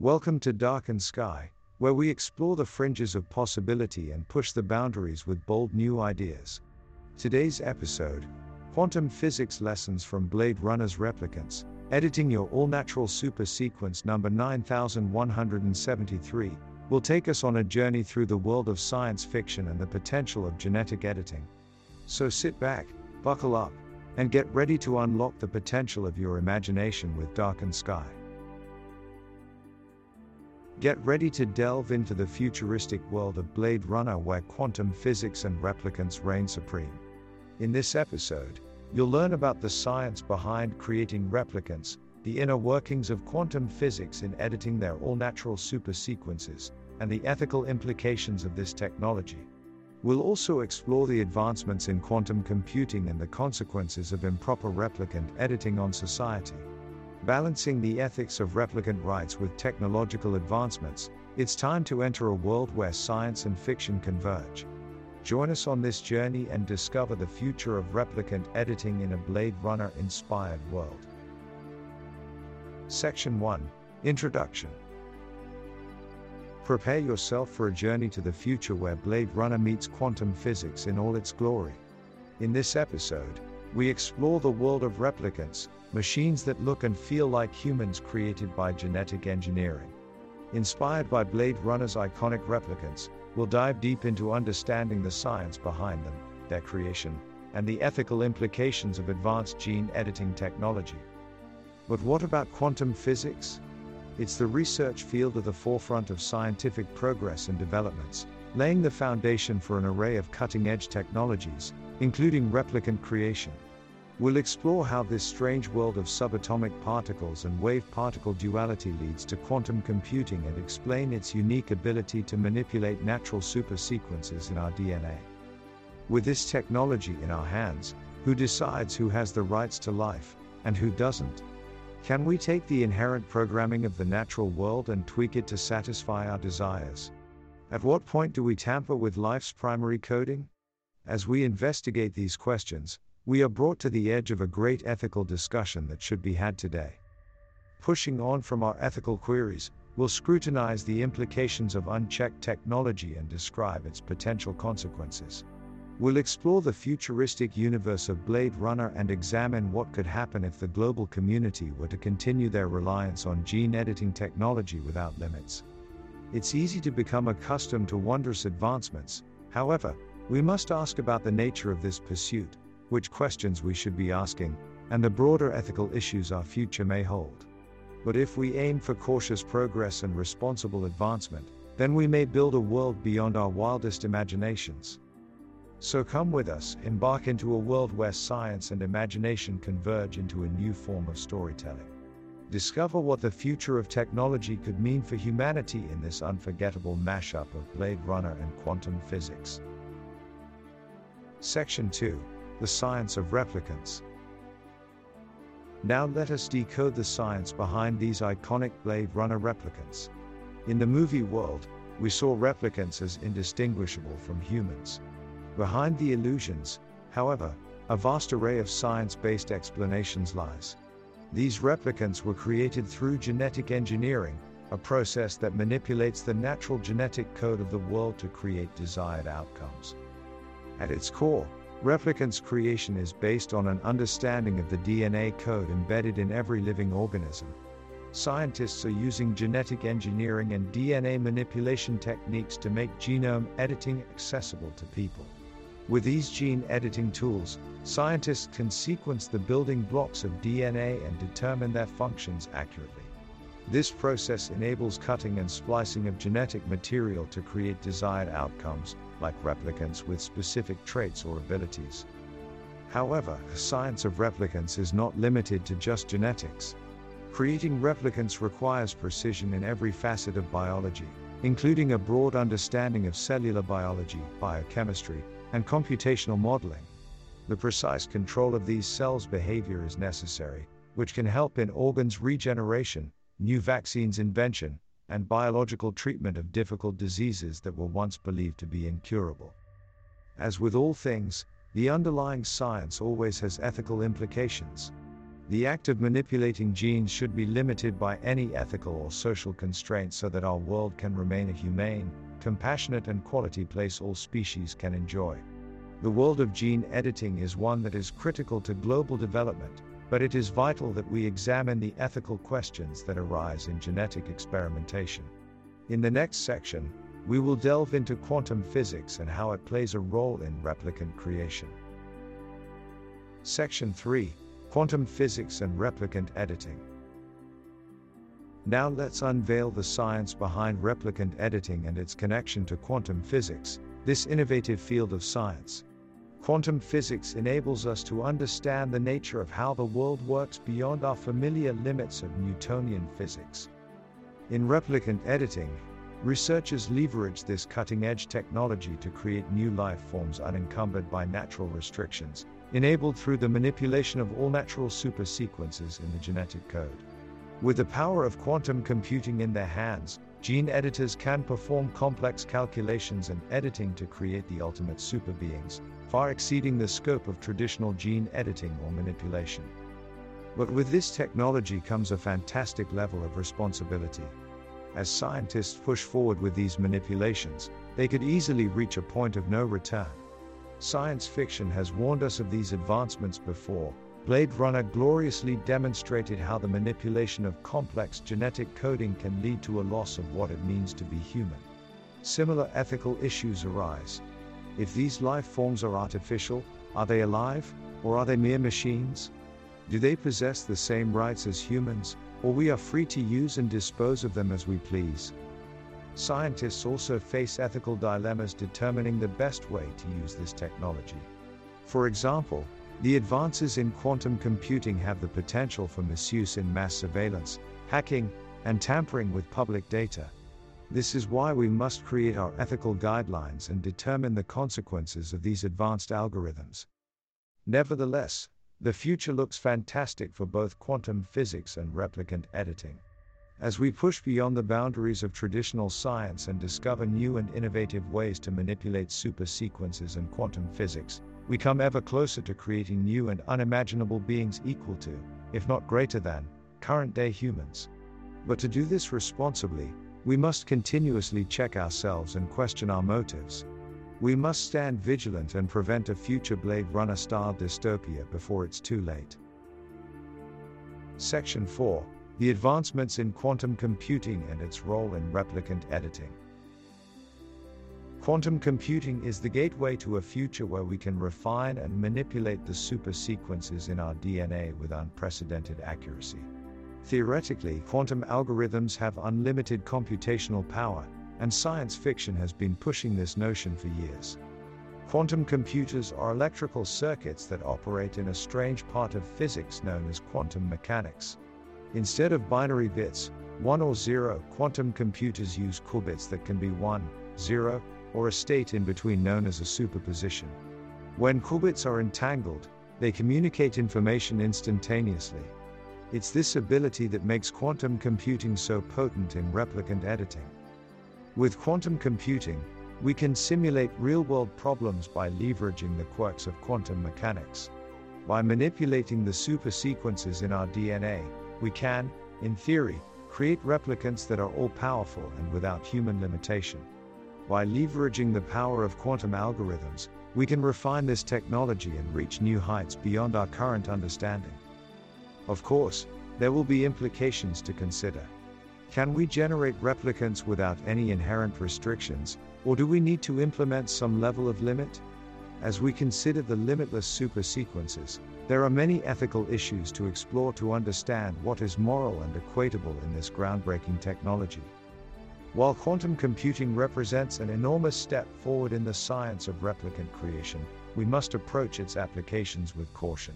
Welcome to Darkened Sky, where we explore the fringes of possibility and push the boundaries with bold new ideas. Today's episode Quantum Physics Lessons from Blade Runner's Replicants, editing your all natural super sequence number 9173, will take us on a journey through the world of science fiction and the potential of genetic editing. So sit back, buckle up, and get ready to unlock the potential of your imagination with Darkened Sky. Get ready to delve into the futuristic world of Blade Runner where quantum physics and replicants reign supreme. In this episode, you'll learn about the science behind creating replicants, the inner workings of quantum physics in editing their all natural super sequences, and the ethical implications of this technology. We'll also explore the advancements in quantum computing and the consequences of improper replicant editing on society. Balancing the ethics of replicant rights with technological advancements, it's time to enter a world where science and fiction converge. Join us on this journey and discover the future of replicant editing in a Blade Runner inspired world. Section 1 Introduction Prepare yourself for a journey to the future where Blade Runner meets quantum physics in all its glory. In this episode, we explore the world of replicants, machines that look and feel like humans created by genetic engineering. Inspired by Blade Runner's iconic replicants, we'll dive deep into understanding the science behind them, their creation, and the ethical implications of advanced gene editing technology. But what about quantum physics? It's the research field at the forefront of scientific progress and developments, laying the foundation for an array of cutting edge technologies, including replicant creation. We'll explore how this strange world of subatomic particles and wave particle duality leads to quantum computing and explain its unique ability to manipulate natural supersequences in our DNA. With this technology in our hands, who decides who has the rights to life, and who doesn't? Can we take the inherent programming of the natural world and tweak it to satisfy our desires? At what point do we tamper with life's primary coding? As we investigate these questions, we are brought to the edge of a great ethical discussion that should be had today. Pushing on from our ethical queries, we'll scrutinize the implications of unchecked technology and describe its potential consequences. We'll explore the futuristic universe of Blade Runner and examine what could happen if the global community were to continue their reliance on gene editing technology without limits. It's easy to become accustomed to wondrous advancements, however, we must ask about the nature of this pursuit, which questions we should be asking, and the broader ethical issues our future may hold. But if we aim for cautious progress and responsible advancement, then we may build a world beyond our wildest imaginations. So come with us, embark into a world where science and imagination converge into a new form of storytelling. Discover what the future of technology could mean for humanity in this unforgettable mashup of Blade Runner and quantum physics. Section 2 The Science of Replicants. Now let us decode the science behind these iconic Blade Runner replicants. In the movie world, we saw replicants as indistinguishable from humans. Behind the illusions, however, a vast array of science based explanations lies. These replicants were created through genetic engineering, a process that manipulates the natural genetic code of the world to create desired outcomes. At its core, replicants' creation is based on an understanding of the DNA code embedded in every living organism. Scientists are using genetic engineering and DNA manipulation techniques to make genome editing accessible to people. With these gene editing tools, scientists can sequence the building blocks of DNA and determine their functions accurately. This process enables cutting and splicing of genetic material to create desired outcomes, like replicants with specific traits or abilities. However, the science of replicants is not limited to just genetics. Creating replicants requires precision in every facet of biology, including a broad understanding of cellular biology, biochemistry, and computational modeling. The precise control of these cells' behavior is necessary, which can help in organs regeneration, new vaccines invention, and biological treatment of difficult diseases that were once believed to be incurable. As with all things, the underlying science always has ethical implications. The act of manipulating genes should be limited by any ethical or social constraints so that our world can remain a humane, compassionate, and quality place all species can enjoy. The world of gene editing is one that is critical to global development, but it is vital that we examine the ethical questions that arise in genetic experimentation. In the next section, we will delve into quantum physics and how it plays a role in replicant creation. Section 3 Quantum Physics and Replicant Editing. Now let's unveil the science behind replicant editing and its connection to quantum physics, this innovative field of science. Quantum physics enables us to understand the nature of how the world works beyond our familiar limits of Newtonian physics. In replicant editing, researchers leverage this cutting edge technology to create new life forms unencumbered by natural restrictions, enabled through the manipulation of all natural supersequences in the genetic code. With the power of quantum computing in their hands, gene editors can perform complex calculations and editing to create the ultimate superbeings, far exceeding the scope of traditional gene editing or manipulation. But with this technology comes a fantastic level of responsibility. As scientists push forward with these manipulations, they could easily reach a point of no return. Science fiction has warned us of these advancements before. Blade Runner gloriously demonstrated how the manipulation of complex genetic coding can lead to a loss of what it means to be human. Similar ethical issues arise. If these life forms are artificial, are they alive, or are they mere machines? Do they possess the same rights as humans, or we are free to use and dispose of them as we please? Scientists also face ethical dilemmas determining the best way to use this technology. For example, the advances in quantum computing have the potential for misuse in mass surveillance, hacking, and tampering with public data. This is why we must create our ethical guidelines and determine the consequences of these advanced algorithms. Nevertheless, the future looks fantastic for both quantum physics and replicant editing. As we push beyond the boundaries of traditional science and discover new and innovative ways to manipulate supersequences and quantum physics, we come ever closer to creating new and unimaginable beings equal to, if not greater than, current day humans. But to do this responsibly, we must continuously check ourselves and question our motives. We must stand vigilant and prevent a future Blade Runner style dystopia before it's too late. Section 4 The Advancements in Quantum Computing and its Role in Replicant Editing. Quantum computing is the gateway to a future where we can refine and manipulate the supersequences in our DNA with unprecedented accuracy. Theoretically, quantum algorithms have unlimited computational power, and science fiction has been pushing this notion for years. Quantum computers are electrical circuits that operate in a strange part of physics known as quantum mechanics. Instead of binary bits, 1 or 0, quantum computers use qubits that can be 1, 0, or a state in between known as a superposition. When qubits are entangled, they communicate information instantaneously, it's this ability that makes quantum computing so potent in replicant editing. With quantum computing, we can simulate real world problems by leveraging the quirks of quantum mechanics. By manipulating the supersequences in our DNA, we can, in theory, create replicants that are all powerful and without human limitation. By leveraging the power of quantum algorithms, we can refine this technology and reach new heights beyond our current understanding. Of course, there will be implications to consider. Can we generate replicants without any inherent restrictions, or do we need to implement some level of limit? As we consider the limitless supersequences, there are many ethical issues to explore to understand what is moral and equatable in this groundbreaking technology. While quantum computing represents an enormous step forward in the science of replicant creation, we must approach its applications with caution.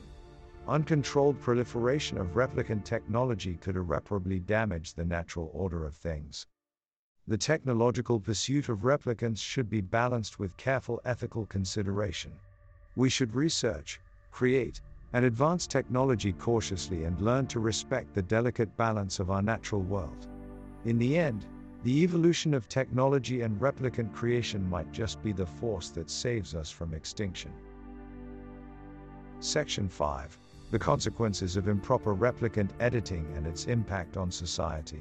Uncontrolled proliferation of replicant technology could irreparably damage the natural order of things. The technological pursuit of replicants should be balanced with careful ethical consideration. We should research, create, and advance technology cautiously and learn to respect the delicate balance of our natural world. In the end, the evolution of technology and replicant creation might just be the force that saves us from extinction. Section 5 the consequences of improper replicant editing and its impact on society.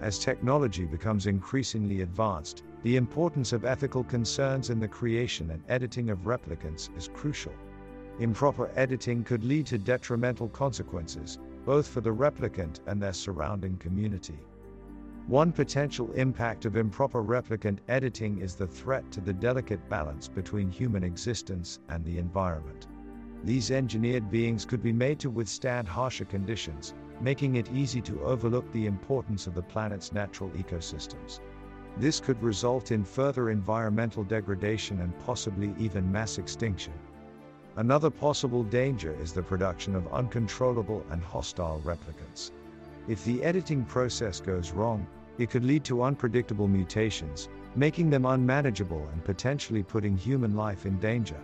As technology becomes increasingly advanced, the importance of ethical concerns in the creation and editing of replicants is crucial. Improper editing could lead to detrimental consequences, both for the replicant and their surrounding community. One potential impact of improper replicant editing is the threat to the delicate balance between human existence and the environment. These engineered beings could be made to withstand harsher conditions, making it easy to overlook the importance of the planet's natural ecosystems. This could result in further environmental degradation and possibly even mass extinction. Another possible danger is the production of uncontrollable and hostile replicants. If the editing process goes wrong, it could lead to unpredictable mutations, making them unmanageable and potentially putting human life in danger.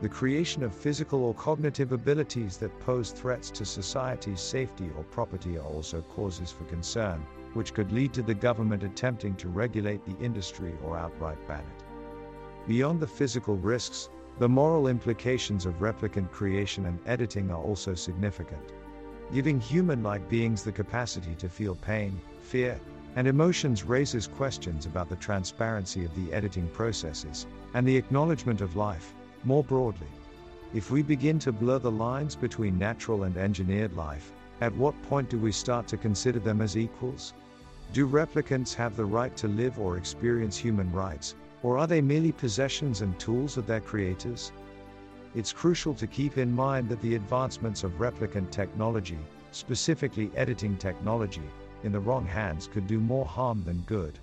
The creation of physical or cognitive abilities that pose threats to society's safety or property are also causes for concern, which could lead to the government attempting to regulate the industry or outright ban it. Beyond the physical risks, the moral implications of replicant creation and editing are also significant. Giving human like beings the capacity to feel pain, fear, and emotions raises questions about the transparency of the editing processes and the acknowledgement of life, more broadly. If we begin to blur the lines between natural and engineered life, at what point do we start to consider them as equals? Do replicants have the right to live or experience human rights, or are they merely possessions and tools of their creators? It's crucial to keep in mind that the advancements of replicant technology, specifically editing technology, in the wrong hands could do more harm than good.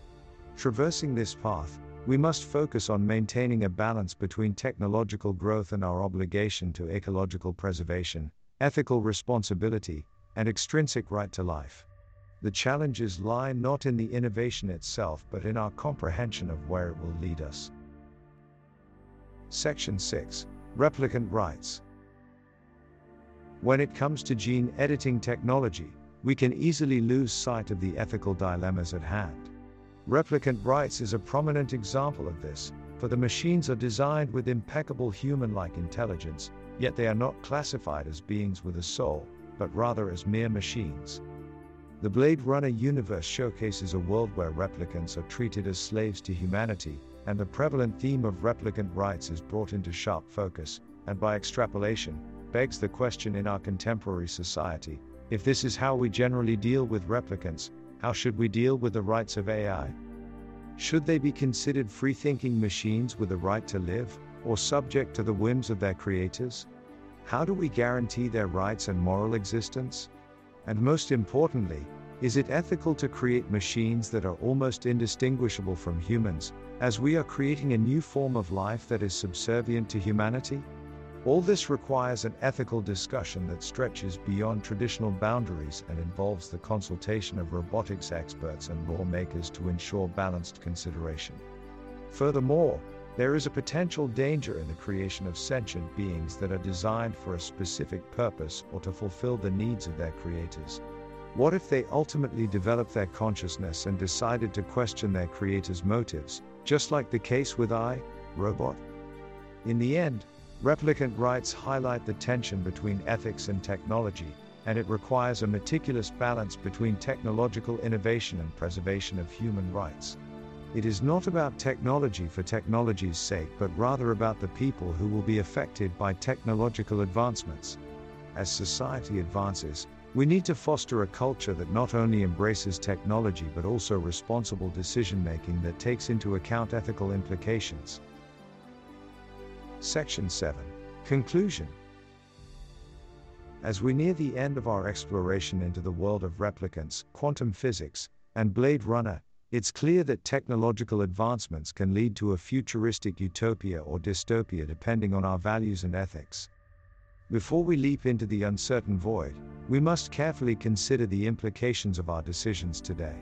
Traversing this path, we must focus on maintaining a balance between technological growth and our obligation to ecological preservation, ethical responsibility, and extrinsic right to life. The challenges lie not in the innovation itself but in our comprehension of where it will lead us. Section 6 Replicant rights. When it comes to gene editing technology, we can easily lose sight of the ethical dilemmas at hand. Replicant rights is a prominent example of this, for the machines are designed with impeccable human like intelligence, yet they are not classified as beings with a soul, but rather as mere machines. The Blade Runner universe showcases a world where replicants are treated as slaves to humanity, and the prevalent theme of replicant rights is brought into sharp focus, and by extrapolation, begs the question in our contemporary society if this is how we generally deal with replicants, how should we deal with the rights of AI? Should they be considered free thinking machines with a right to live, or subject to the whims of their creators? How do we guarantee their rights and moral existence? And most importantly, is it ethical to create machines that are almost indistinguishable from humans, as we are creating a new form of life that is subservient to humanity? All this requires an ethical discussion that stretches beyond traditional boundaries and involves the consultation of robotics experts and lawmakers to ensure balanced consideration. Furthermore, there is a potential danger in the creation of sentient beings that are designed for a specific purpose or to fulfill the needs of their creators. What if they ultimately developed their consciousness and decided to question their creator's motives, just like the case with I, Robot? In the end, replicant rights highlight the tension between ethics and technology, and it requires a meticulous balance between technological innovation and preservation of human rights. It is not about technology for technology's sake, but rather about the people who will be affected by technological advancements. As society advances, we need to foster a culture that not only embraces technology but also responsible decision making that takes into account ethical implications. Section 7 Conclusion As we near the end of our exploration into the world of replicants, quantum physics, and Blade Runner, it's clear that technological advancements can lead to a futuristic utopia or dystopia depending on our values and ethics. Before we leap into the uncertain void, we must carefully consider the implications of our decisions today.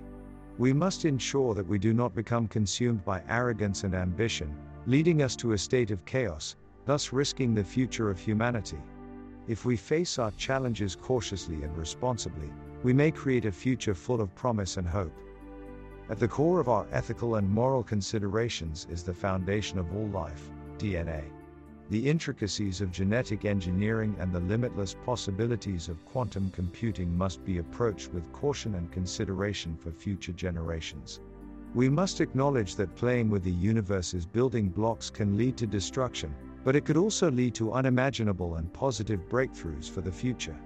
We must ensure that we do not become consumed by arrogance and ambition, leading us to a state of chaos, thus risking the future of humanity. If we face our challenges cautiously and responsibly, we may create a future full of promise and hope. At the core of our ethical and moral considerations is the foundation of all life DNA. The intricacies of genetic engineering and the limitless possibilities of quantum computing must be approached with caution and consideration for future generations. We must acknowledge that playing with the universe's building blocks can lead to destruction, but it could also lead to unimaginable and positive breakthroughs for the future.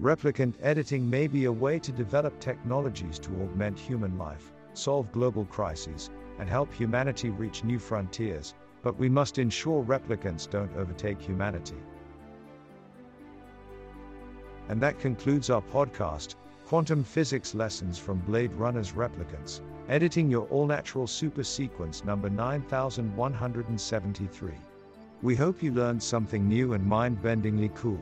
Replicant editing may be a way to develop technologies to augment human life, solve global crises, and help humanity reach new frontiers, but we must ensure replicants don't overtake humanity. And that concludes our podcast, Quantum Physics Lessons from Blade Runner's Replicants, editing your all natural super sequence number 9173. We hope you learned something new and mind bendingly cool.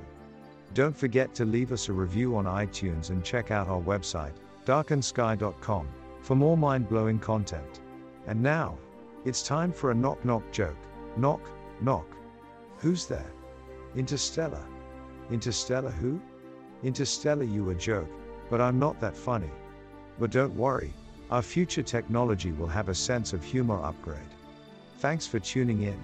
Don't forget to leave us a review on iTunes and check out our website, darkensky.com, for more mind blowing content. And now, it's time for a knock knock joke. Knock, knock. Who's there? Interstellar. Interstellar who? Interstellar, you a joke, but I'm not that funny. But don't worry, our future technology will have a sense of humor upgrade. Thanks for tuning in.